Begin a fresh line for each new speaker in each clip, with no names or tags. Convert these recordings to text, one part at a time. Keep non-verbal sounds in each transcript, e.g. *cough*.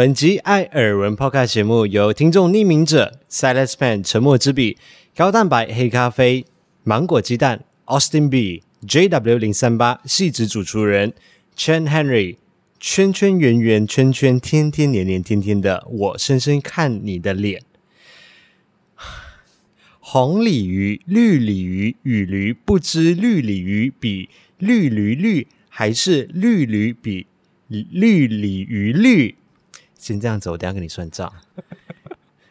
本集艾尔文 Podcast 节目由听众匿名者 Silas Pen 沉默之笔高蛋白黑咖啡芒果鸡蛋 Austin B JW 零三八细致主厨人 Chen Henry 圈圈圆圆圈圈天天年年天天的我深深看你的脸。红鲤鱼、绿鲤鱼与驴，不知绿鲤鱼比绿驴绿，还是绿驴比绿鲤鱼绿？先这样子，我等下跟你算账。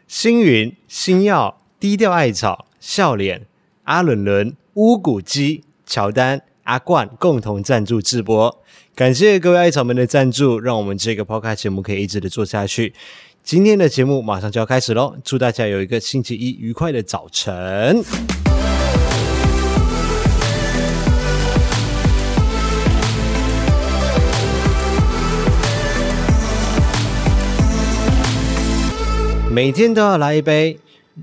星云、星耀、低调艾草、笑脸、阿伦伦、乌骨鸡、乔丹、阿冠共同赞助直播，感谢各位艾草们的赞助，让我们这个 Podcast 节目可以一直的做下去。今天的节目马上就要开始喽，祝大家有一个星期一愉快的早晨。每天都要来一杯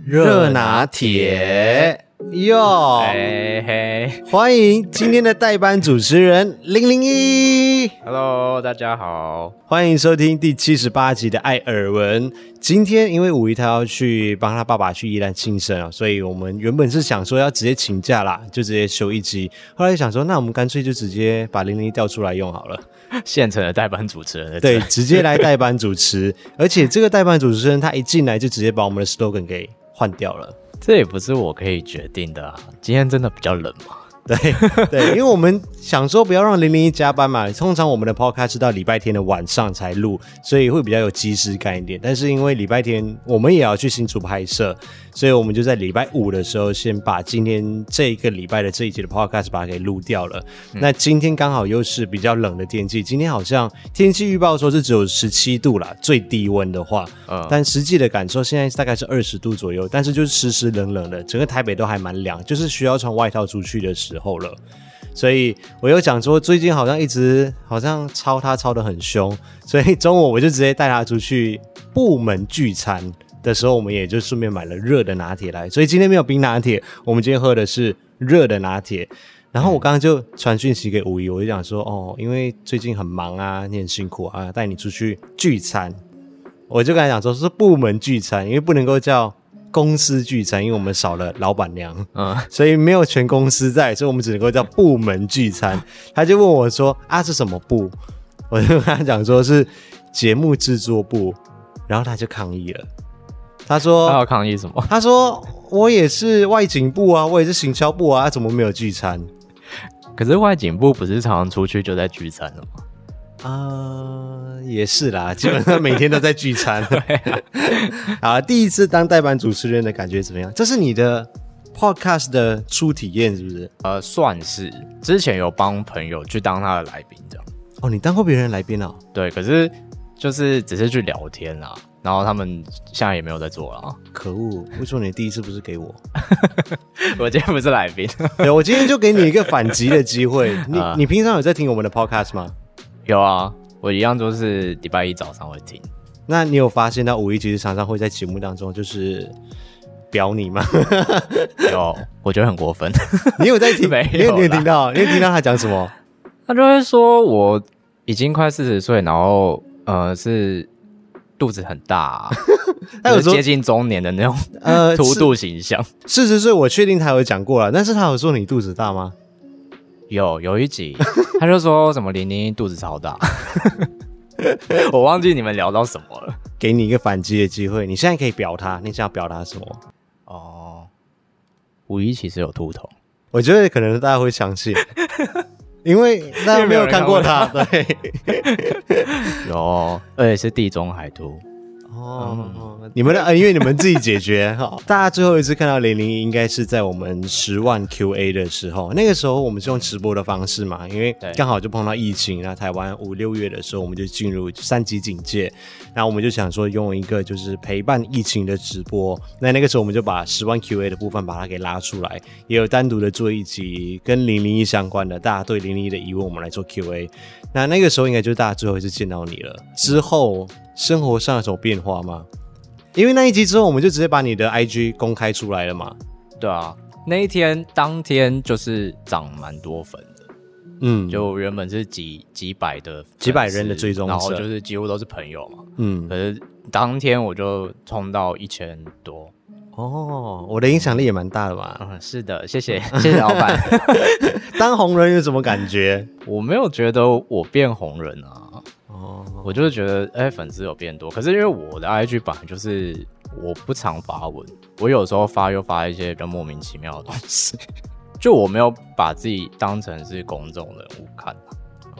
热拿铁哟！嘿嘿，欢迎今天的代班主持人零零一。
Hello，大家好，
欢迎收听第七十八集的艾尔文。今天因为五一他要去帮他爸爸去宜兰庆生啊，所以我们原本是想说要直接请假啦，就直接休一集。后来想说，那我们干脆就直接把零零一调出来用好了。
现成的代班主持人，
对，直接来代班主持，而且这个代班主持人他一进来就直接把我们的 slogan 给换掉了。
这也不是我可以决定的啊，今天真的比较冷嘛。
对对，因为我们想说不要让零零一加班嘛，通常我们的 podcast 是到礼拜天的晚上才录，所以会比较有即时感一点。但是因为礼拜天我们也要去新竹拍摄，所以我们就在礼拜五的时候先把今天这一个礼拜的这一集的 podcast 把它给录掉了。嗯、那今天刚好又是比较冷的天气，今天好像天气预报说是只有十七度啦，最低温的话，嗯，但实际的感受现在大概是二十度左右，但是就是湿湿冷冷的，整个台北都还蛮凉，就是需要穿外套出去的时候。了，所以我又讲说，最近好像一直好像操他操得很凶，所以中午我就直接带他出去部门聚餐的时候，我们也就顺便买了热的拿铁来，所以今天没有冰拿铁，我们今天喝的是热的拿铁。然后我刚刚就传讯息给吴仪，我就讲说，哦，因为最近很忙啊，你很辛苦啊，带你出去聚餐，我就跟他讲说是部门聚餐，因为不能够叫。公司聚餐，因为我们少了老板娘，嗯，所以没有全公司在，所以我们只能够叫部门聚餐。他就问我说：“啊，是什么部？”我就跟他讲说是节目制作部，然后他就抗议了。他说：“
他要抗议什么？”
他说：“我也是外景部啊，我也是行销部啊，怎么没有聚餐？”
可是外景部不是常常出去就在聚餐了吗？
啊、呃，也是啦，*laughs* 基本上每天都在聚餐。啊，*laughs* 第一次当代班主持人的感觉怎么样？这是你的 podcast 的初体验是不是？
呃，算是。之前有帮朋友去当他的来宾这样。
哦，你当过别人来宾哦？
对，可是就是只是去聊天啦。然后他们现在也没有在做了。
可恶，为什么你第一次不是给我？*laughs*
我今天不是来宾。
对，我今天就给你一个反击的机会。你、呃、你平常有在听我们的 podcast 吗？
有啊，我一样都是礼拜一早上会听。
那你有发现到五一其实常常会在节目当中就是表你吗？*laughs*
有，我觉得很过分。*laughs*
你有在听？*laughs* 没有，你有，听到？你有听到他讲什么？
他就会说我已经快四十岁，然后呃是肚子很大，啊，他有接近中年的那种呃凸肚形象。
四十岁我确定他有讲过了，但是他有说你肚子大吗？
有有一集，他就说什么零零一肚子超大，*laughs* 我忘记你们聊到什么了。
给你一个反击的机会，你现在可以表达，你想要表达什么？
哦，五一其实有秃头，
我觉得可能大家会相信，*laughs* 因为大家没有看过他。对，*laughs*
有，而且是地中海秃。
哦，嗯、你们的呃，因为你们自己解决 *laughs* 哈。大家最后一次看到零零一，应该是在我们十万 QA 的时候，那个时候我们是用直播的方式嘛，因为刚好就碰到疫情，那台湾五六月的时候，我们就进入三级警戒，然后我们就想说用一个就是陪伴疫情的直播，那那个时候我们就把十万 QA 的部分把它给拉出来，也有单独的做一集跟零零一相关的，大家对零零一的疑问，我们来做 QA。那那个时候应该就是大家最后一次见到你了，之后。生活上有什么变化吗？因为那一集之后，我们就直接把你的 IG 公开出来了嘛。
对啊，那一天当天就是涨蛮多粉的。嗯，就原本是几几百的
几百人的追踪，
然后就是几乎都是朋友嘛。
嗯，
可是当天我就冲到一千多。
哦，我的影响力也蛮大的吧？
嗯，是的，谢谢，*laughs* 谢谢老板。*laughs*
当红人有什么感觉？
我没有觉得我变红人啊。哦，我就是觉得，哎、欸，粉丝有变多。可是因为我的 IG 本来就是我不常发文，我有时候发又发一些比较莫名其妙的东西，*laughs* 就我没有把自己当成是公众人物看。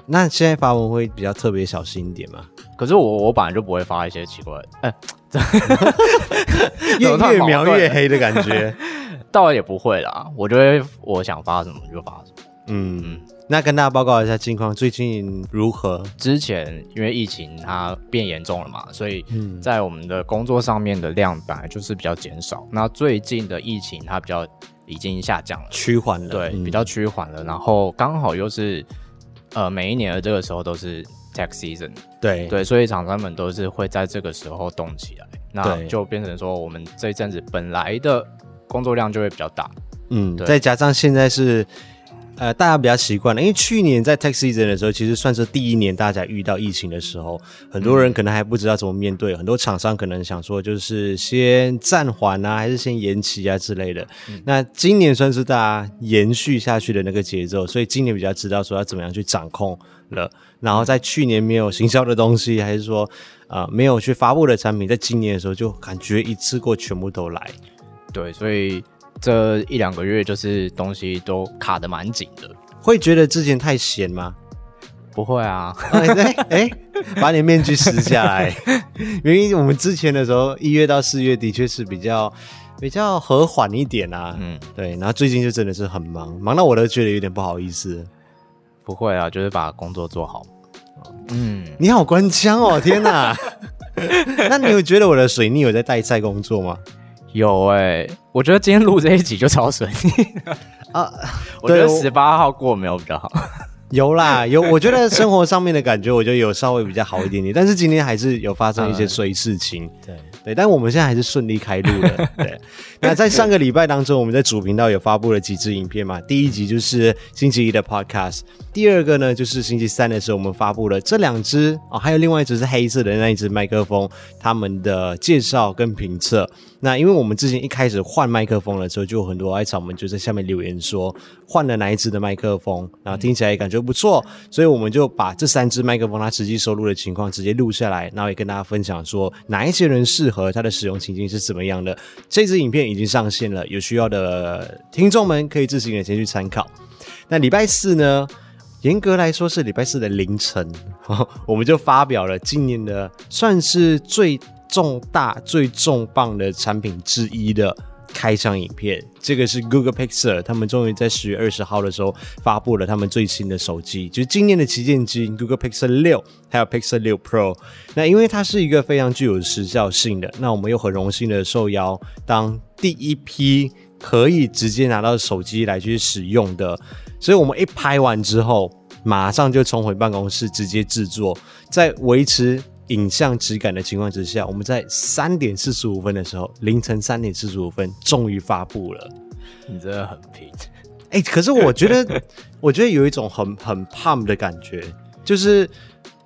那现在发文会比较特别小心一点吗？
可是我我本来就不会发一些奇怪的，哎、欸，
越越描越黑的感觉，*laughs*
倒也不会啦。我觉得我想发什么就发什么。嗯。嗯
那跟大家报告一下近况，最近如何？
之前因为疫情它变严重了嘛，所以在我们的工作上面的量本来就是比较减少。那最近的疫情它比较已经下降了，
趋缓了，
对，比较趋缓了。然后刚好又是呃每一年的这个时候都是 tax season，
对
对，所以厂商们都是会在这个时候动起来，那就变成说我们这一阵子本来的工作量就会比较大，
嗯，对，再加上现在是。呃，大家比较习惯了，因为去年在 tax season 的时候，其实算是第一年大家遇到疫情的时候，很多人可能还不知道怎么面对，很多厂商可能想说就是先暂缓啊，还是先延期啊之类的。嗯、那今年算是大家延续下去的那个节奏，所以今年比较知道说要怎么样去掌控了。然后在去年没有行销的东西，还是说呃没有去发布的产品，在今年的时候就感觉一次过全部都来。
对，所以。这一两个月就是东西都卡的蛮紧的，
会觉得之前太闲吗？
不会啊，
哎、欸欸，把你的面具撕下来。*laughs* 因为我们之前的时候，一月到四月的确是比较比较和缓一点啊。嗯，对。然后最近就真的是很忙，忙到我都觉得有点不好意思。
不会啊，就是把工作做好。
嗯，你好官腔哦，天哪！*laughs* 那你有觉得我的水逆有在带赛工作吗？
有哎、欸，我觉得今天录这一集就超顺利啊！*laughs* 我觉得十八号过没有比较好。
有啦，有，我觉得生活上面的感觉，我觉得有稍微比较好一点点。但是今天还是有发生一些衰事情。*laughs* 嗯、对对，但我们现在还是顺利开录了。*laughs* 对，那在上个礼拜当中，我们在主频道有发布了几支影片嘛？第一集就是星期一的 Podcast，第二个呢就是星期三的时候，我们发布了这两支哦，还有另外一支是黑色的那一支麦克风，他们的介绍跟评测。那因为我们之前一开始换麦克风的时候，就有很多爱草们就在下面留言说换了哪一支的麦克风，然后听起来也感觉不错，所以我们就把这三支麦克风它实际收录的情况直接录下来，然后也跟大家分享说哪一些人适合它的使用情境是怎么样的。这支影片已经上线了，有需要的听众们可以自行的先去参考。那礼拜四呢，严格来说是礼拜四的凌晨，我们就发表了今年的算是最。重大最重磅的产品之一的开箱影片，这个是 Google Pixel，他们终于在十月二十号的时候发布了他们最新的手机，就是今年的旗舰机 Google Pixel 六，还有 Pixel 六 Pro。那因为它是一个非常具有时效性的，那我们又很荣幸的受邀当第一批可以直接拿到手机来去使用的，所以我们一拍完之后，马上就冲回办公室直接制作，在维持。影像质感的情况之下，我们在三点四十五分的时候，凌晨三点四十五分终于发布了。
你真的很拼，
哎、欸，可是我觉得，我觉得有一种很很 pump 的感觉，就是。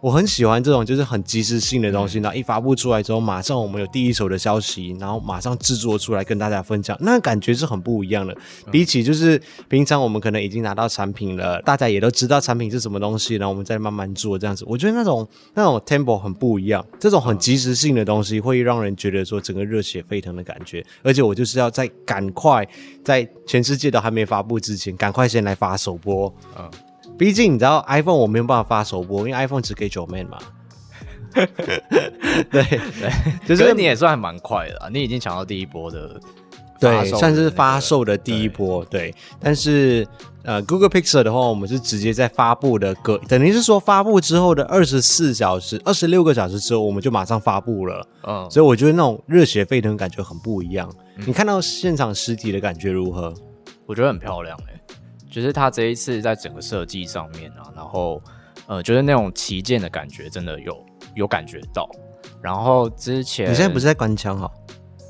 我很喜欢这种就是很及时性的东西，然后一发布出来之后，马上我们有第一手的消息，然后马上制作出来跟大家分享，那感觉是很不一样的。比起就是平常我们可能已经拿到产品了，大家也都知道产品是什么东西，然后我们再慢慢做这样子，我觉得那种那种 tempo 很不一样。这种很及时性的东西会让人觉得说整个热血沸腾的感觉，而且我就是要在赶快在全世界都还没发布之前，赶快先来发首播。嗯。毕竟你知道，iPhone 我没有办法发首播，因为 iPhone 只给九 man 嘛。*laughs* 对对，
就是你也算蛮快的，你已经抢到第一波的，
对，算是发售的第一波。对，但是呃，Google Pixel 的话，我们是直接在发布的隔，等于是说发布之后的二十四小时、二十六个小时之后，我们就马上发布了。嗯，所以我觉得那种热血沸腾感觉很不一样。嗯、你看到现场实体的感觉如何？
我觉得很漂亮哎、欸。就是它这一次在整个设计上面啊，然后呃，就是那种旗舰的感觉，真的有有感觉到。然后之前
你现在不是在关枪哈？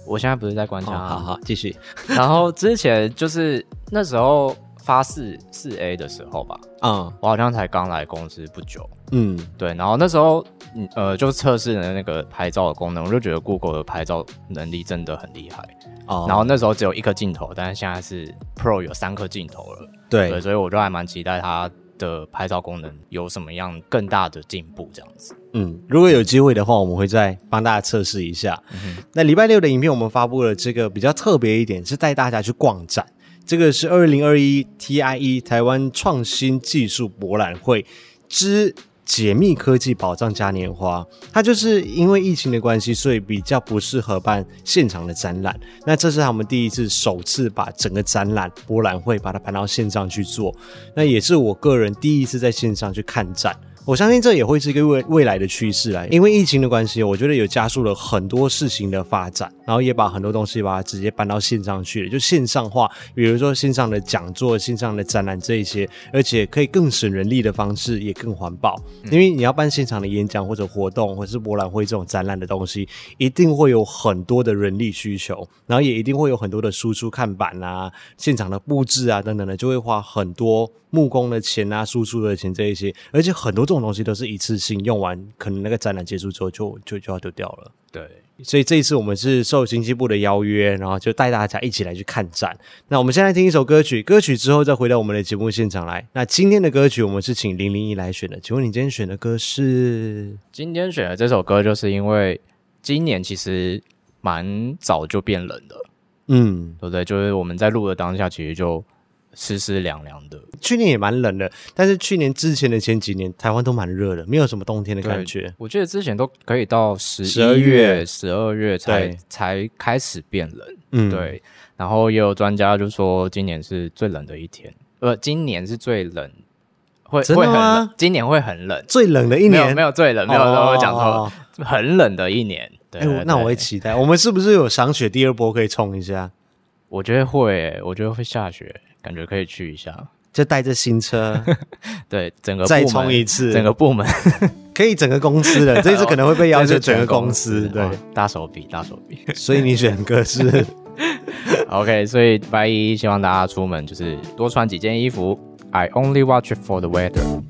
我现在不是在关枪，
好好继续。
然后之前就是那时候发四四 A 的时候吧，嗯，我好像才刚来公司不久。嗯，对。然后那时候，呃，就测试了那个拍照的功能，我就觉得 Google 的拍照能力真的很厉害。哦。然后那时候只有一颗镜头，但是现在是 Pro 有三颗镜头了。
对，
对。所以我就还蛮期待它的拍照功能有什么样更大的进步，这样子。
嗯，如果有机会的话，我们会再帮大家测试一下。嗯。那礼拜六的影片，我们发布了这个比较特别一点，是带大家去逛展。这个是二零二一 TIE 台湾创新技术博览会之解密科技宝藏嘉年华。它就是因为疫情的关系，所以比较不适合办现场的展览。那这是他们第一次首次把整个展览博览会把它搬到线上去做。那也是我个人第一次在线上去看展。我相信这也会是一个未未来的趋势来，因为疫情的关系，我觉得有加速了很多事情的发展，然后也把很多东西把它直接搬到线上去了，就线上化，比如说线上的讲座、线上的展览这一些，而且可以更省人力的方式，也更环保。因为你要办现场的演讲或者活动，或者是博览会这种展览的东西，一定会有很多的人力需求，然后也一定会有很多的输出看板啊、现场的布置啊等等的，就会花很多。木工的钱啊，输出的钱这一些，而且很多这种东西都是一次性用完，可能那个展览结束之后就就就要丢掉了。
对，
所以这一次我们是受经济部的邀约，然后就带大家一起来去看展。那我们先来听一首歌曲，歌曲之后再回到我们的节目现场来。那今天的歌曲我们是请零零一来选的，请问你今天选的歌是？
今天选的这首歌就是因为今年其实蛮早就变冷的，嗯，对不对？就是我们在录的当下，其实就。湿湿凉凉的，
去年也蛮冷的，但是去年之前的前几年，台湾都蛮热的，没有什么冬天的感觉。
我记得之前都可以到十一月、十二月。才才开始变冷，嗯，对。然后也有专家就说，今年是最冷的一天，呃，今年是最冷，会会很冷，今年会很冷，
最冷的一年，
没有没有最冷，没有我讲错，很冷的一年。对，
那我会期待，我们是不是有赏雪第二波可以冲一下？
我觉得会，我觉得会下雪。感觉可以去一下，
就带着新车，*laughs*
对，整个
再冲一次，
整个部门 *laughs*
可以整个公司的，这一次可能会被要求整个公司，对，
大手笔，大手笔，
所以你选歌是 *laughs*
OK，所以白衣希望大家出门就是多穿几件衣服。I only watch it for the weather.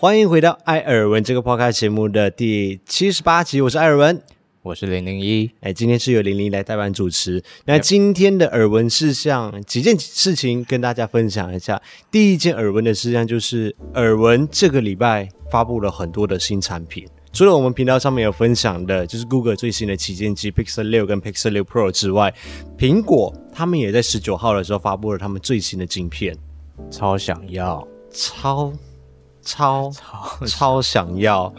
欢迎回到艾尔文这个 podcast 节目的第七十八集，我是艾尔文，
我是零零一，
哎，今天是由零零来代班主持。那今天的耳闻事项几件事情跟大家分享一下。第一件耳闻的事项就是，耳闻这个礼拜发布了很多的新产品，除了我们频道上面有分享的，就是 Google 最新的旗舰机 Pixel 六跟 Pixel 六 Pro 之外，苹果他们也在十九号的时候发布了他们最新的晶片，
超想要，
超。超超超想要，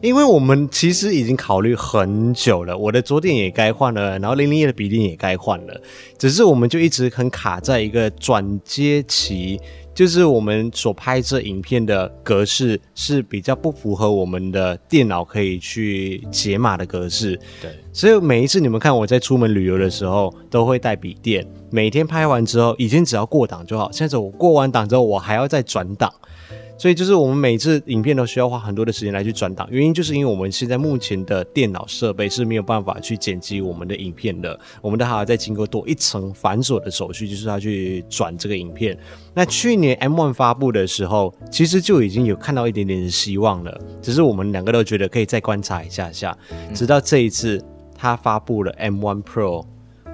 因为我们其实已经考虑很久了，我的桌垫也该换了，然后零零一的笔电也该换了，只是我们就一直很卡在一个转接期，就是我们所拍摄影片的格式是比较不符合我们的电脑可以去解码的格式。
对，
所以每一次你们看我在出门旅游的时候，都会带笔电，每天拍完之后，以前只要过档就好，现在我过完档之后，我还要再转档。所以就是我们每次影片都需要花很多的时间来去转档，原因就是因为我们现在目前的电脑设备是没有办法去剪辑我们的影片的，我们都还要再经过多一层繁琐的手续，就是要去转这个影片。那去年 M1 发布的时候，其实就已经有看到一点点的希望了，只是我们两个都觉得可以再观察一下下，直到这一次他发布了 M1 Pro，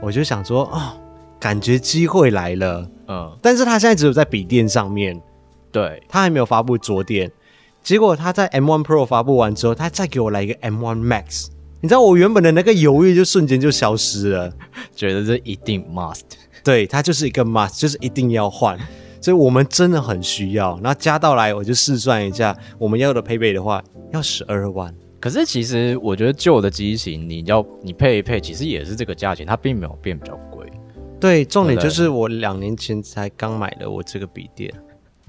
我就想说，哦，感觉机会来了，嗯，但是他现在只有在笔电上面。
对，
他还没有发布桌垫，结果他在 M1 Pro 发布完之后，他再给我来一个 M1 Max，你知道我原本的那个犹豫就瞬间就消失了，
觉得这一定 must，
对，它就是一个 must，就是一定要换，所以我们真的很需要。然后加到来，我就试算一下，我们要的配备的话，要十二万。
可是其实我觉得旧的机型，你要你配一配，其实也是这个价钱，它并没有变比较贵。
对，重点就是我两年前才刚买的我这个笔电，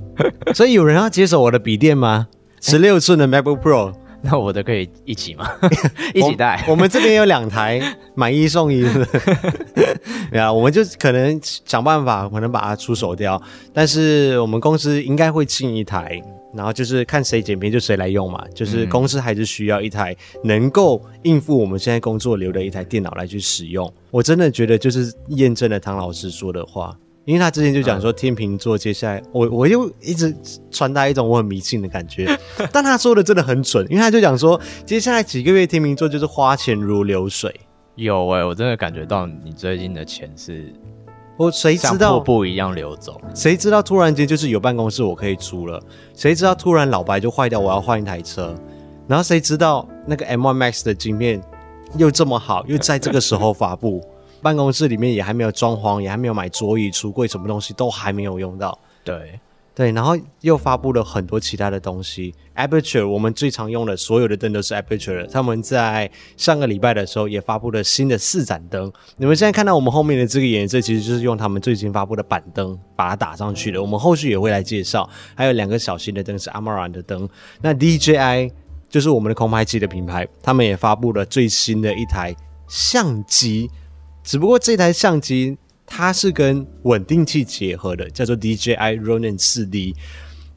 *laughs* 所以有人要接手我的笔电吗？十六寸的 MacBook Pro。
那我的可以一起吗？*laughs* 一起带。
我们这边有两台，买一送一。*laughs* 对啊，我们就可能想办法，可能把它出手掉。但是我们公司应该会进一台，然后就是看谁捡便宜就谁来用嘛。就是公司还是需要一台能够应付我们现在工作流的一台电脑来去使用。我真的觉得就是验证了唐老师说的话。因为他之前就讲说天秤座接下来，嗯、我我又一直传达一种我很迷信的感觉，*laughs* 但他说的真的很准，因为他就讲说接下来几个月天秤座就是花钱如流水。
有哎、欸，我真的感觉到你最近的钱是，
我谁知道？
瀑布一样流走，
谁知道突然间就是有办公室我可以租了，谁知道突然老白就坏掉，我要换一台车，然后谁知道那个 M1 Max 的晶片又这么好，又在这个时候发布。办公室里面也还没有装潢，也还没有买桌椅、橱柜，什么东西都还没有用到。
对
对，然后又发布了很多其他的东西。Aperture，我们最常用的所有的灯都是 Aperture。他们在上个礼拜的时候也发布了新的四盏灯。你们现在看到我们后面的这个颜色，其实就是用他们最新发布的板灯把它打上去的。我们后续也会来介绍。还有两个小型的灯是 Amaran 的灯。那 DJI 就是我们的空拍机的品牌，他们也发布了最新的一台相机。只不过这台相机它是跟稳定器结合的，叫做 DJI Ronin 4D。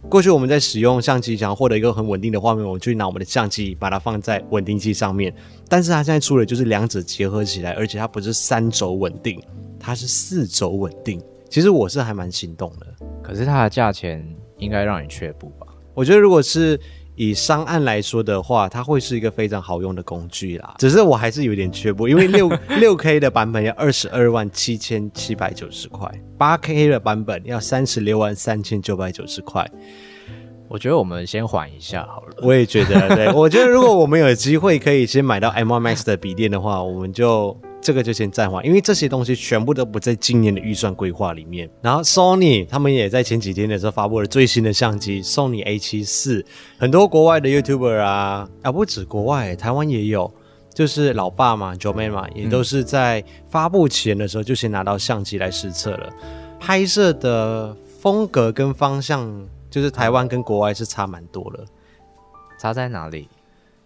过去我们在使用相机想要获得一个很稳定的画面，我们就拿我们的相机把它放在稳定器上面。但是它现在出的就是两者结合起来，而且它不是三轴稳定，它是四轴稳定。其实我是还蛮心动的，
可是它的价钱应该让你却步吧？
我觉得如果是。以商案来说的话，它会是一个非常好用的工具啦。只是我还是有点缺步，因为六 *laughs* 六 K 的版本要二十二万七千七百九十块，八 K 的版本要三十六万三千九百九十块。
我觉得我们先缓一下好了。
我也觉得，对，我觉得如果我们有机会可以先买到 M1 Max 的笔电的话，我们就。这个就先暂缓，因为这些东西全部都不在今年的预算规划里面。然后 Sony 他们也在前几天的时候发布了最新的相机 Sony A7 IV，很多国外的 YouTuber 啊，啊不止国外，台湾也有，就是老爸嘛，Joeman 嘛，也都是在发布前的时候就先拿到相机来实测了。拍摄的风格跟方向，就是台湾跟国外是差蛮多了。
差在哪里？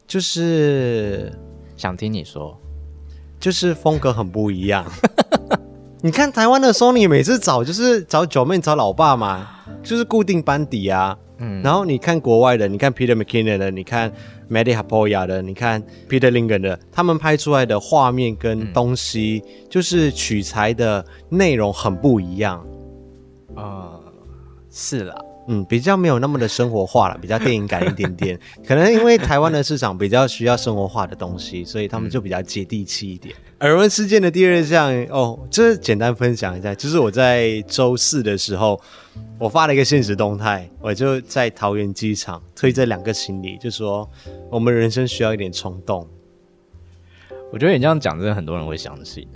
就是
想听你说。
就是风格很不一样，*laughs* 你看台湾的 Sony 每次找就是找九妹找老爸嘛，就是固定班底啊。嗯，然后你看国外的，你看 Peter McKinnon 的，你看 Matti Haapoja 的，你看 Peter Lingen 的，他们拍出来的画面跟东西，就是取材的内容很不一样。
呃，是啦。
嗯，比较没有那么的生活化了，*laughs* 比较电影感一点点。可能因为台湾的市场比较需要生活化的东西，所以他们就比较接地气一点。耳闻事件的第二项哦，这简单分享一下，就是我在周四的时候，我发了一个现实动态，我就在桃园机场推这两个行李，就说我们人生需要一点冲动。
我觉得你这样讲，真的很多人会相信。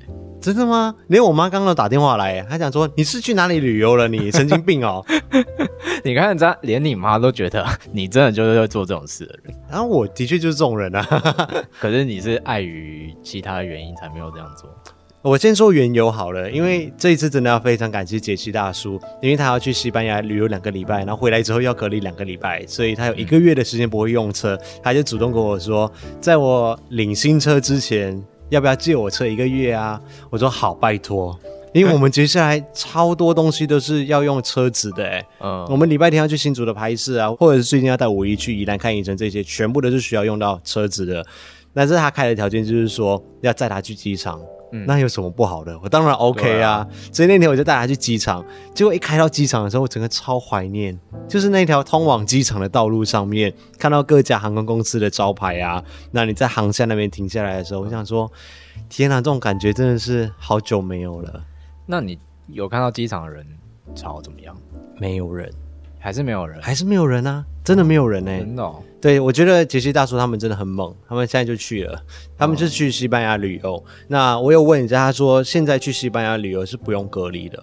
真的吗？连我妈刚刚打电话来，她讲说你是去哪里旅游了？你 *laughs* 神经病哦！*laughs*
你看，这连你妈都觉得 *laughs* 你真的就是会做这种事的人。
然后我的确就是这种人啊。
可是你是碍于其他的原因才没有这样做。
我先说缘由好了，因为这一次真的要非常感谢杰西大叔，因为他要去西班牙旅游两个礼拜，然后回来之后要隔离两个礼拜，所以他有一个月的时间不会用车，他就主动跟我说，在我领新车之前。要不要借我车一个月啊？我说好，拜托，因为我们接下来超多东西都是要用车子的，欸，*laughs* 嗯，我们礼拜天要去新竹的拍摄啊，或者是最近要带五一去宜兰看影城，这些全部都是需要用到车子的。但是他开的条件就是说要载他去机场。嗯、那有什么不好的？我当然 OK 啊！啊所以那天我就带他去机场，结果一开到机场的时候，我整个超怀念，就是那条通往机场的道路上面，看到各家航空公司的招牌啊。那你在航厦那边停下来的时候，我想说，天哪，这种感觉真的是好久没有了。
那你有看到机场的人潮怎么样？
没有人。
还是没有人，
还是没有人啊！真的没有人呢、欸。真的、哦，对，我觉得杰西大叔他们真的很猛，他们现在就去了，他们就去西班牙旅游。哦、那我有问一下，他说现在去西班牙旅游是不用隔离的，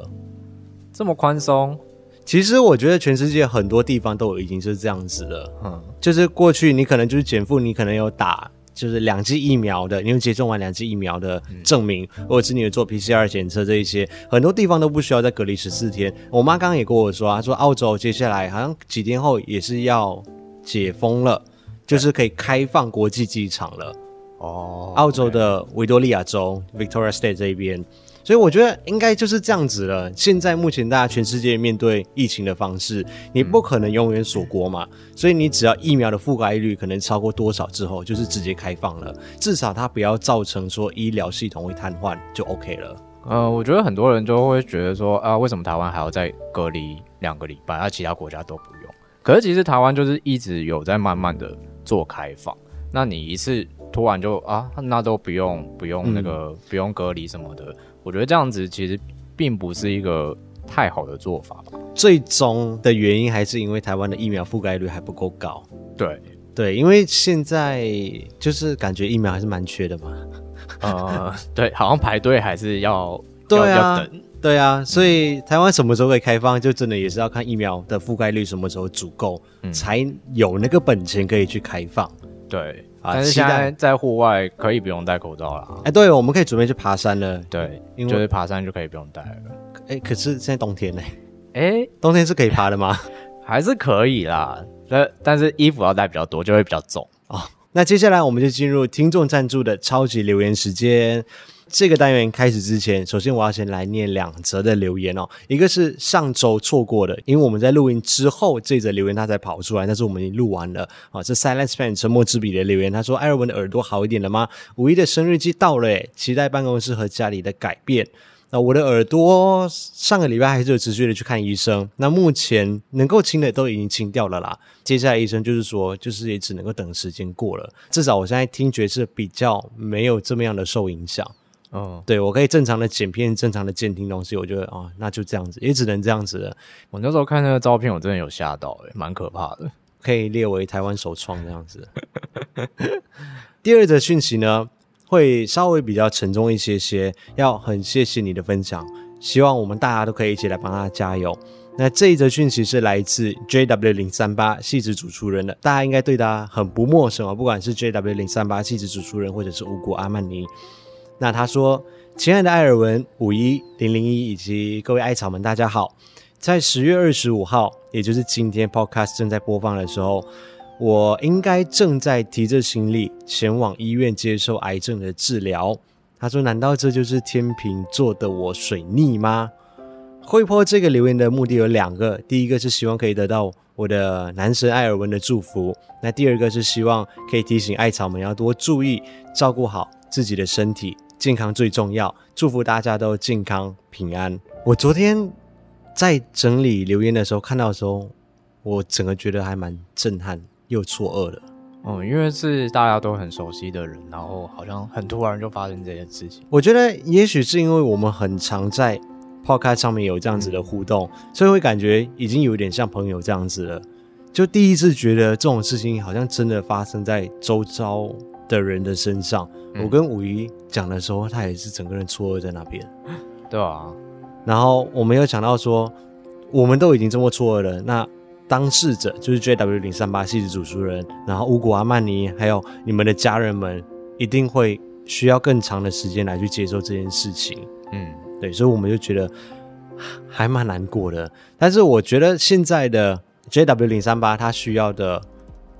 这么宽松。
其实我觉得全世界很多地方都已经是这样子了。嗯，就是过去你可能就是减负，你可能有打就是两剂疫苗的，你有接种完两剂疫苗的证明，嗯、或者是你有做 PCR 检测这一些，很多地方都不需要再隔离十四天。我妈刚刚也跟我说，她说澳洲接下来好像几天后也是要解封了，就是可以开放国际机场了。哦，澳洲的维多利亚州 Victoria State 这一边。所以我觉得应该就是这样子了。现在目前大家全世界面对疫情的方式，你不可能永远锁国嘛。所以你只要疫苗的覆盖率可能超过多少之后，就是直接开放了。至少它不要造成说医疗系统会瘫痪，就 OK 了。
呃，我觉得很多人就会觉得说啊，为什么台湾还要再隔离两个礼拜，而其他国家都不用？可是其实台湾就是一直有在慢慢的做开放。那你一次突然就啊，那都不用不用那个、嗯、不用隔离什么的。我觉得这样子其实并不是一个太好的做法吧。
最终的原因还是因为台湾的疫苗覆盖率还不够高。
对
对，因为现在就是感觉疫苗还是蛮缺的嘛。
呃，对，好像排队还是要
对啊
要等。
对啊，所以台湾什么时候可以开放，就真的也是要看疫苗的覆盖率什么时候足够，嗯、才有那个本钱可以去开放。
对。但是现在在户外可以不用戴口罩了。
哎，对，我们可以准备去爬山了。
对，因为就是爬山就可以不用戴了。
哎，可是现在冬天呢？
哎，
冬天是可以爬的吗？*laughs*
还是可以啦。但但是衣服要带比较多，就会比较重
哦。那接下来我们就进入听众赞助的超级留言时间。这个单元开始之前，首先我要先来念两则的留言哦。一个是上周错过的，因为我们在录音之后，这则留言它才跑出来，但是我们已经录完了啊。这 Silence Fan 沉默之笔的留言，他说：“艾尔文的耳朵好一点了吗？五一的生日季到了，诶，期待办公室和家里的改变。那我的耳朵上个礼拜还是有持续的去看医生，那目前能够清的都已经清掉了啦。接下来医生就是说，就是也只能够等时间过了。至少我现在听觉是比较没有这么样的受影响。”哦，对，我可以正常的剪片，正常的监听东西，我觉得哦，那就这样子，也只能这样子了。
我那时候看那个照片，我真的有吓到，诶，蛮可怕的，
可以列为台湾首创这样子。*laughs* 第二则讯息呢，会稍微比较沉重一些些，要很谢谢你的分享，希望我们大家都可以一起来帮他加油。那这一则讯息是来自 JW 零三八戏子主厨人的，大家应该对他很不陌生啊，不管是 JW 零三八戏子主厨人，或者是五谷阿曼尼。那他说：“亲爱的艾尔文、五一零零一以及各位艾草们，大家好。在十月二十五号，也就是今天，Podcast 正在播放的时候，我应该正在提着行李前往医院接受癌症的治疗。”他说：“难道这就是天秤座的我水逆吗？”会播这个留言的目的有两个：第一个是希望可以得到我的男神艾尔文的祝福；那第二个是希望可以提醒艾草们要多注意，照顾好自己的身体。健康最重要，祝福大家都健康平安。我昨天在整理留言的时候，看到的时候，我整个觉得还蛮震撼又错愕的。
嗯，因为是大家都很熟悉的人，然后好像很突然就发生这件事情。
我觉得也许是因为我们很常在 Podcast 上面有这样子的互动，嗯、所以会感觉已经有点像朋友这样子了。就第一次觉得这种事情好像真的发生在周遭的人的身上，嗯、我跟五一讲的时候，他也是整个人错愕在那边，*laughs*
对啊。
然后我们又想到说，我们都已经这么错愕了，那当事者就是 JW 零三八戏子主持人，然后乌古阿曼尼，还有你们的家人们，一定会需要更长的时间来去接受这件事情。嗯，对，所以我们就觉得还蛮难过的。但是我觉得现在的 JW 零三八，他需要的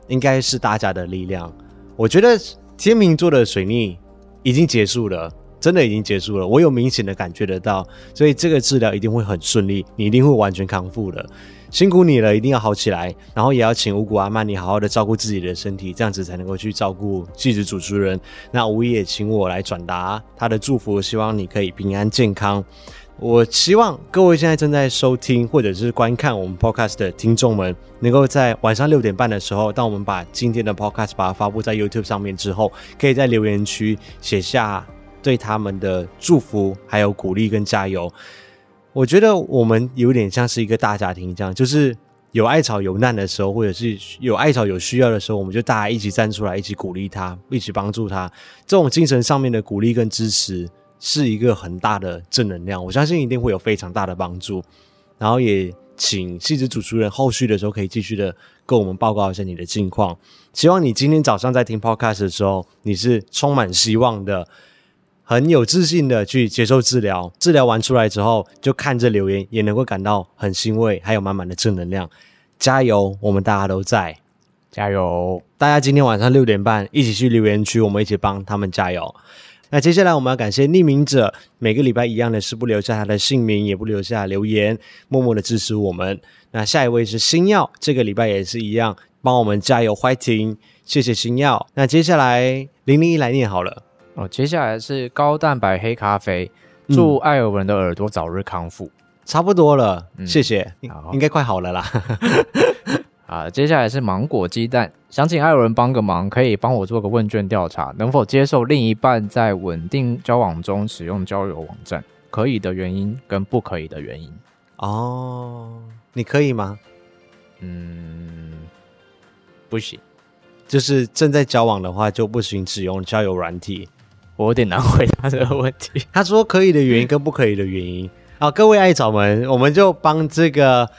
应该是大家的力量。我觉得天秤座的水逆已经结束了，真的已经结束了。我有明显的感觉得到，所以这个治疗一定会很顺利，你一定会完全康复的。辛苦你了，一定要好起来。然后也要请五谷阿曼你好好的照顾自己的身体，这样子才能够去照顾戏子主持人。那五一也请我来转达他的祝福，希望你可以平安健康。我希望各位现在正在收听或者是观看我们 podcast 的听众们，能够在晚上六点半的时候，当我们把今天的 podcast 把它发布在 YouTube 上面之后，可以在留言区写下对他们的祝福，还有鼓励跟加油。我觉得我们有点像是一个大家庭这样，就是有艾草有难的时候，或者是有艾草有需要的时候，我们就大家一起站出来，一起鼓励他，一起帮助他。这种精神上面的鼓励跟支持。是一个很大的正能量，我相信一定会有非常大的帮助。然后也请细致主持人后续的时候可以继续的跟我们报告一下你的近况。希望你今天早上在听 podcast 的时候，你是充满希望的，很有自信的去接受治疗。治疗完出来之后，就看着留言，也能够感到很欣慰，还有满满的正能量。加油，我们大家都在，
加油！
大家今天晚上六点半一起去留言区，我们一起帮他们加油。那接下来我们要感谢匿名者，每个礼拜一样的是不留下他的姓名，也不留下留言，默默的支持我们。那下一位是星耀，这个礼拜也是一样，帮我们加油，fighting，谢谢星耀。那接下来零零一来念好了
哦，接下来是高蛋白黑咖啡，祝艾尔文的耳朵早日康复。
差不多了，嗯、谢谢，应该快好了啦。
啊，接下来是芒果鸡蛋，想请艾尔文帮个忙，可以帮我做个问卷调查，能否接受另一半在稳定交往中使用交友网站？可以的原因跟不可以的原因。
哦，你可以吗？
嗯，不行，
就是正在交往的话就不行使用交友软体。
我有点难回答这个问题。*laughs*
他说可以的原因跟不可以的原因。好，各位爱草们，我们就帮这个。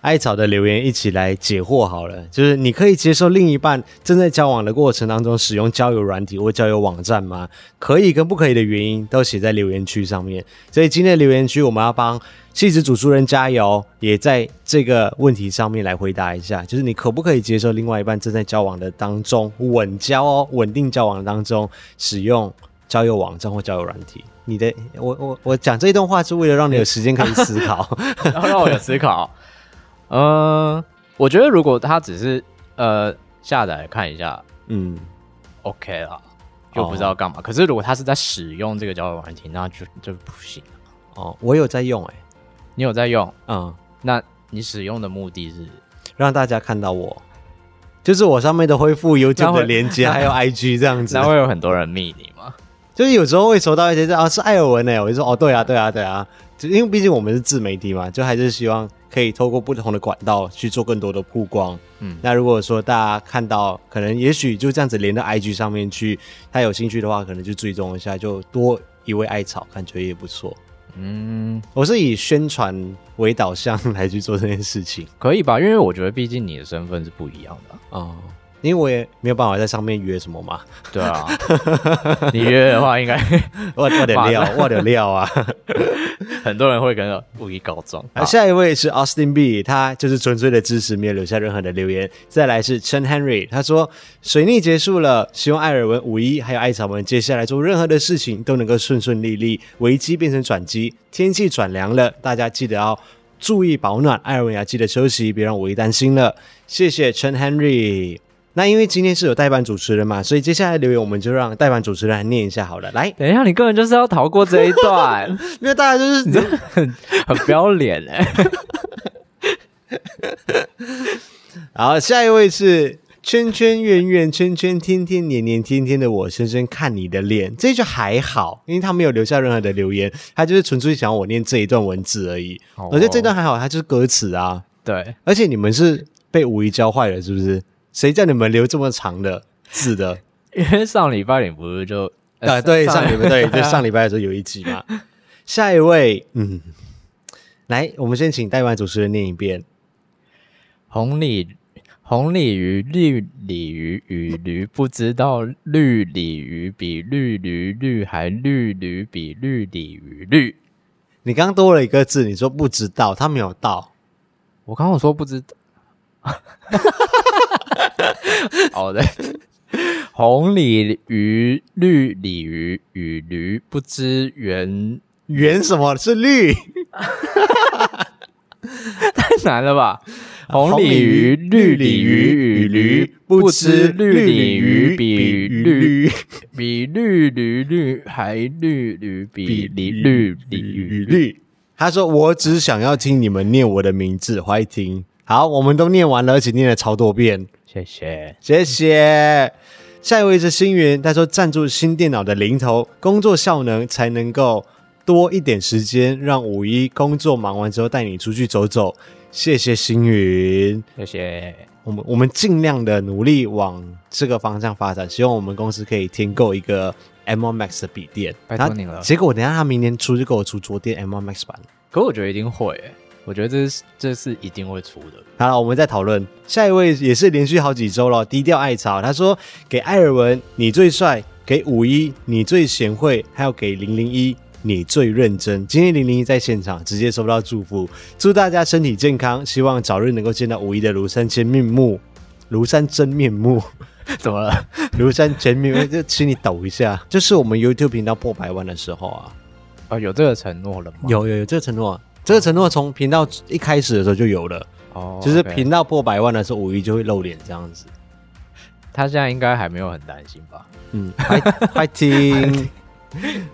艾草的留言一起来解惑好了，就是你可以接受另一半正在交往的过程当中使用交友软体或交友网站吗？可以跟不可以的原因都写在留言区上面。所以今天的留言区我们要帮气质主厨人加油，也在这个问题上面来回答一下，就是你可不可以接受另外一半正在交往的当中稳交哦，稳定交往当中使用交友网站或交友软体？你的，我我我讲这一段话是为了让你有时间可以思考，*laughs*
然后让我有思考。嗯，我觉得如果他只是呃下载看一下，嗯，OK 啦，就不知道干嘛。哦、可是如果他是在使用这个交友软体，那就就不行。
哦，我有在用诶、欸，
你有在用？嗯，那你使用的目的是
让大家看到我，就是我上面的恢复 YouTube 的连接，还有 *laughs* IG 这样子。
那会有很多人密你吗？
就是有时候会收到一些啊，是艾尔文哎、欸，我就说哦，对啊，对啊，对啊，就因为毕竟我们是自媒体嘛，就还是希望。可以透过不同的管道去做更多的曝光。嗯，那如果说大家看到，可能也许就这样子连到 IG 上面去，他有兴趣的话，可能就追踪一下，就多一位艾草，感觉也不错。嗯，我是以宣传为导向来去做这件事情，
可以吧？因为我觉得毕竟你的身份是不一样的啊。
嗯因为我也没有办法在上面约什么嘛，
对啊，*laughs* 你约的话应该
我我得料，我得料啊，*laughs*
很多人会跟着不宜告状。
啊，下一位是 Austin B，他就是纯粹的支持，没有留下任何的留言。再来是 Chen Henry，他说水逆结束了，希望艾尔文五一还有艾草们接下来做任何的事情都能够顺顺利利，危机变成转机，天气转凉了，大家记得要注意保暖，艾尔文也要记得休息，别让五一担心了。谢谢 Chen Henry。那因为今天是有代班主持人嘛，所以接下来留言我们就让代班主持人来念一下好了。来，
等一下，你根本就是要逃过这一段，*laughs*
因为大家就是你
很很不要脸哎。*laughs*
好，下一位是圈圈圆圆圈圈天天年年天天的我深深看你的脸，这一句还好，因为他没有留下任何的留言，他就是纯粹想要我念这一段文字而已。哦、我觉得这段还好，它就是歌词啊。
对，
而且你们是被五一教坏了，是不是？谁叫你们留这么长的字的？
因为上礼拜你不是就 *laughs*
啊？对，上礼拜对，就上礼拜的时候有一集嘛。*laughs* 下一位，嗯，来，我们先请代班主持人念一遍：
红鲤红鲤鱼绿鲤鱼与驴不知道绿鲤鱼比绿驴绿还绿驴比绿鲤鱼绿。
你刚刚多了一个字，你说不知道，他没有到。
我刚刚说不知道。*laughs* 好的，红鲤鱼、绿鲤鱼与驴不知圆
圆什么是绿，*laughs*
太难了吧？红鲤鱼、绿鲤鱼与驴不知绿鲤鱼比绿比绿驴绿还绿驴比绿绿鲤鱼绿。
他说：“我只想要听你们念我的名字，欢迎听。”好，我们都念完了，而且念了超多遍。
谢谢，
谢谢。下一位是星云，他说赞助新电脑的零头，工作效能才能够多一点时间，让五一工作忙完之后带你出去走走。谢谢星云，
谢谢。
我们我们尽量的努力往这个方向发展，希望我们公司可以添购一个 M1 Max 的笔电。
拜托你了。
结果等一下他明年出就给我出桌垫 M1 Max 版，
可我觉得一定会、欸。我觉得这是这是一定会出的。
好了，我们再讨论下一位，也是连续好几周了，低调艾草。他说给艾尔文你最帅，给五一你最贤惠，还有给零零一你最认真。今天零零一在现场直接收到祝福，祝大家身体健康，希望早日能够见到五一的庐山真面目。庐山真面目 *laughs*
怎么了？
庐山真面目就请你抖一下，*laughs* 就是我们 YouTube 频道破百万的时候啊。
啊，有这个承诺了吗？
有有有这个承诺，这个承诺从频道一开始的时候就有了。哦，就是频道破百万的时候，五一就会露脸这样子。
他现在应该还没有很担心吧？
嗯，快快听。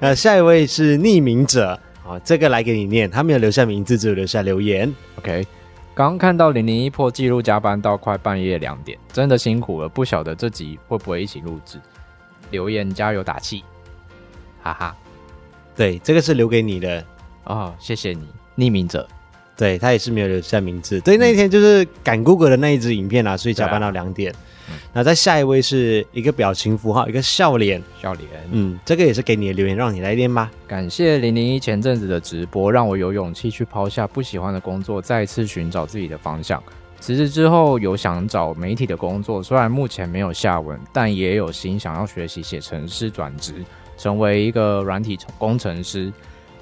呃，下一位是匿名者，好，这个来给你念，他没有留下名字，只有留下留言。
OK，刚看到零零一破纪录加班到快半夜两点，真的辛苦了，不晓得这集会不会一起录制？留言加油打气，哈哈。
对，这个是留给你的
哦，谢谢你，匿名者。
对，他也是没有留下名字。对，那一天就是赶 Google 的那一支影片啊，所以加班到两点。嗯、那在下一位是一个表情符号，一个笑脸，
笑脸。
嗯，这个也是给你的留言，让你来念吧。
感谢零零一前阵子的直播，让我有勇气去抛下不喜欢的工作，再次寻找自己的方向。辞职之后有想找媒体的工作，虽然目前没有下文，但也有心想要学习写程式转职。成为一个软体工程师，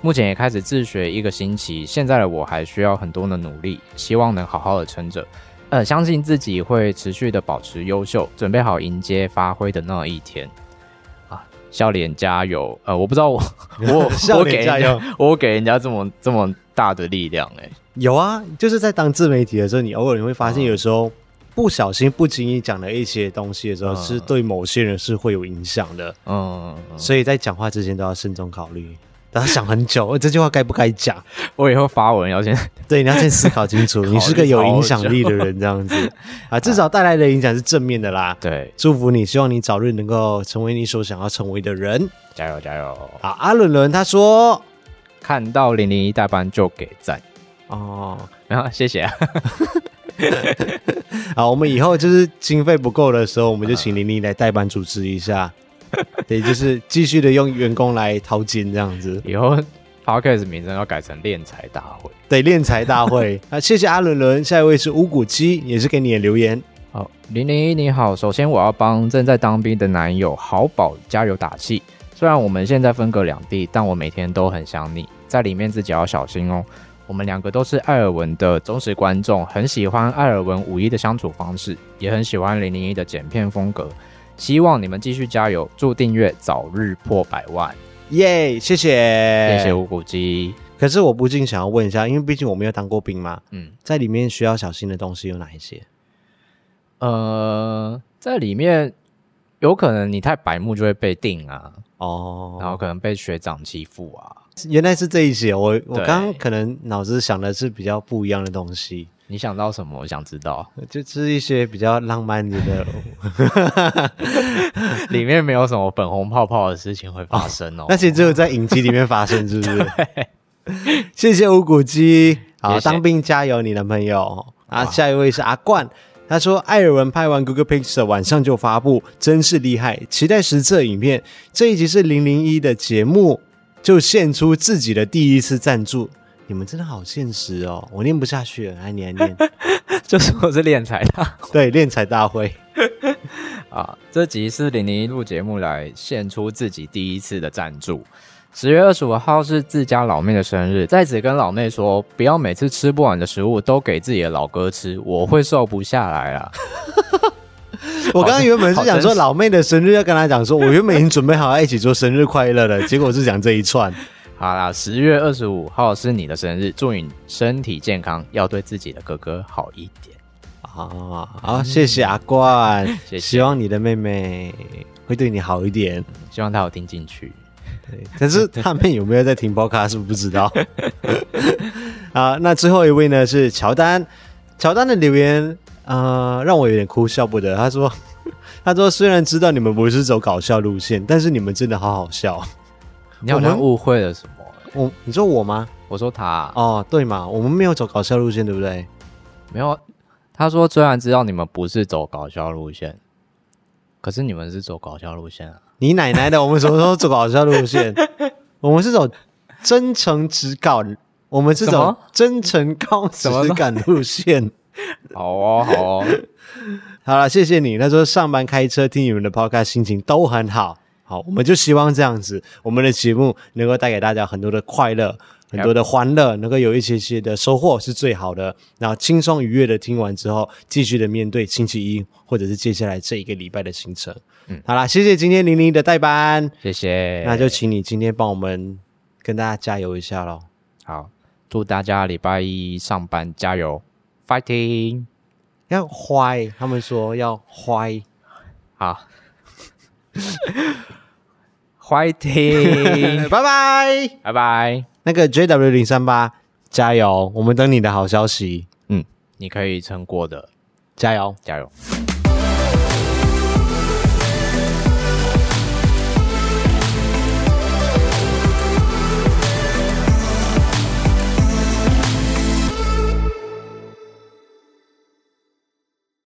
目前也开始自学一个星期。现在的我还需要很多的努力，希望能好好的撑着。呃，相信自己会持续的保持优秀，准备好迎接发挥的那一天。啊，笑脸加油！呃，我不知道我 *laughs* 我我给人家我给人家这么这么大的力量哎、欸，
有啊，就是在当自媒体的时候，你偶尔你会发现有时候。不小心、不经意讲了一些东西的时候，是对某些人是会有影响的。嗯，所以在讲话之前都要慎重考虑，都要想很久，我这句话该不该讲？*laughs*
我以后发文要先 *laughs*
对，你要先思考清楚。*laughs* 你是个有影响力的人，这样子啊，至少带来的影响是正面的啦。
对，
祝福你，希望你早日能够成为你所想要成为的人。
加油，加油！
好，阿伦伦他说，
看到零零一代班就给赞
哦，
然后谢谢啊。
好，我们以后就是经费不够的时候，我们就请玲玲来代班主持一下，*laughs* 对，就是继续的用员工来掏金这样子。
以后 Podcast 名称要改成练财大会，
对，练财大会。*laughs* 啊，谢谢阿伦伦，下一位是乌骨鸡，也是给你的留言。
好，零零一你好，首先我要帮正在当兵的男友豪宝加油打气。虽然我们现在分隔两地，但我每天都很想你，在里面自己要小心哦。我们两个都是艾尔文的忠实观众，很喜欢艾尔文五一的相处方式，也很喜欢零零一的剪片风格。希望你们继续加油，祝订阅早日破百万！
耶，谢谢，
谢谢无骨鸡。
可是我不禁想要问一下，因为毕竟我没有当过兵嘛，嗯，在里面需要小心的东西有哪一些？
呃，在里面有可能你太白目就会被定啊，哦，然后可能被学长欺负啊。
原来是这一些，我我刚刚可能脑子想的是比较不一样的东西。
你想到什么？我想知道，*laughs*
就是一些比较浪漫的，*laughs*
里面没有什么粉红泡泡的事情会发生哦。*laughs*
那其实只有在影集里面发生，是不是？谢谢无骨鸡，好，当兵加油，你男朋友啊。下一位是阿冠，他说艾尔文拍完 Google Pixel 晚上就发布，真是厉害，期待实测影片。这一集是零零一的节目。就献出自己的第一次赞助，你们真的好现实哦！我念不下去了，来念念，*laughs*
就是我是练财大
对练财大会 *laughs*
啊！这集是零零一录节目来献出自己第一次的赞助。十月二十五号是自家老妹的生日，在此跟老妹说，不要每次吃不完的食物都给自己的老哥吃，我会瘦不下来啊！*laughs*
我刚刚原本是想说老妹的生日要跟她讲说，我原本已经准备好要一起做生日快乐了，结果是讲这一串。
好啦，十月二十五号是你的生日，祝你身体健康，要对自己的哥哥好一点。
啊，好，谢谢阿冠，*laughs*
谢谢，
希望你的妹妹会对你好一点，
希望她有听进去。
对，可是他们有没有在听 Podcast 是不是不知道。*laughs* 好，那最后一位呢是乔丹，乔丹的留言。呃，让我有点哭笑不得。他说：“ *laughs* 他说虽然知道你们不是走搞笑路线，但是你们真的好好笑。”
你好像误会了什么？
我，你说我吗？
我说他。
哦，对嘛，我们没有走搞笑路线，对不对？
没有。他说虽然知道你们不是走搞笑路线，可是你们是走搞笑路线啊！
你奶奶的，我们什么时候走搞笑路线？*laughs* 我们是走真诚直搞我们是走真诚高质感路线。*laughs*
好哦，好哦，
好了，谢谢你。他说上班开车听你们的 podcast，心情都很好。好，我们就希望这样子，我们的节目能够带给大家很多的快乐，很多的欢乐，能够有一些些的收获是最好的。然后轻松愉悦的听完之后，继续的面对星期一或者是接下来这一个礼拜的行程。嗯，好啦，谢谢今天玲玲的代班，
谢谢。
那就请你今天帮我们跟大家加油一下喽。
好，祝大家礼拜一上班加油，fighting！
要坏，他们说要坏，
好。*laughs* Fighting，*laughs*
拜拜，
拜拜。
那个 JW 零三八，加油！我们等你的好消息。
嗯，你可以撑过的，
加油，
加油。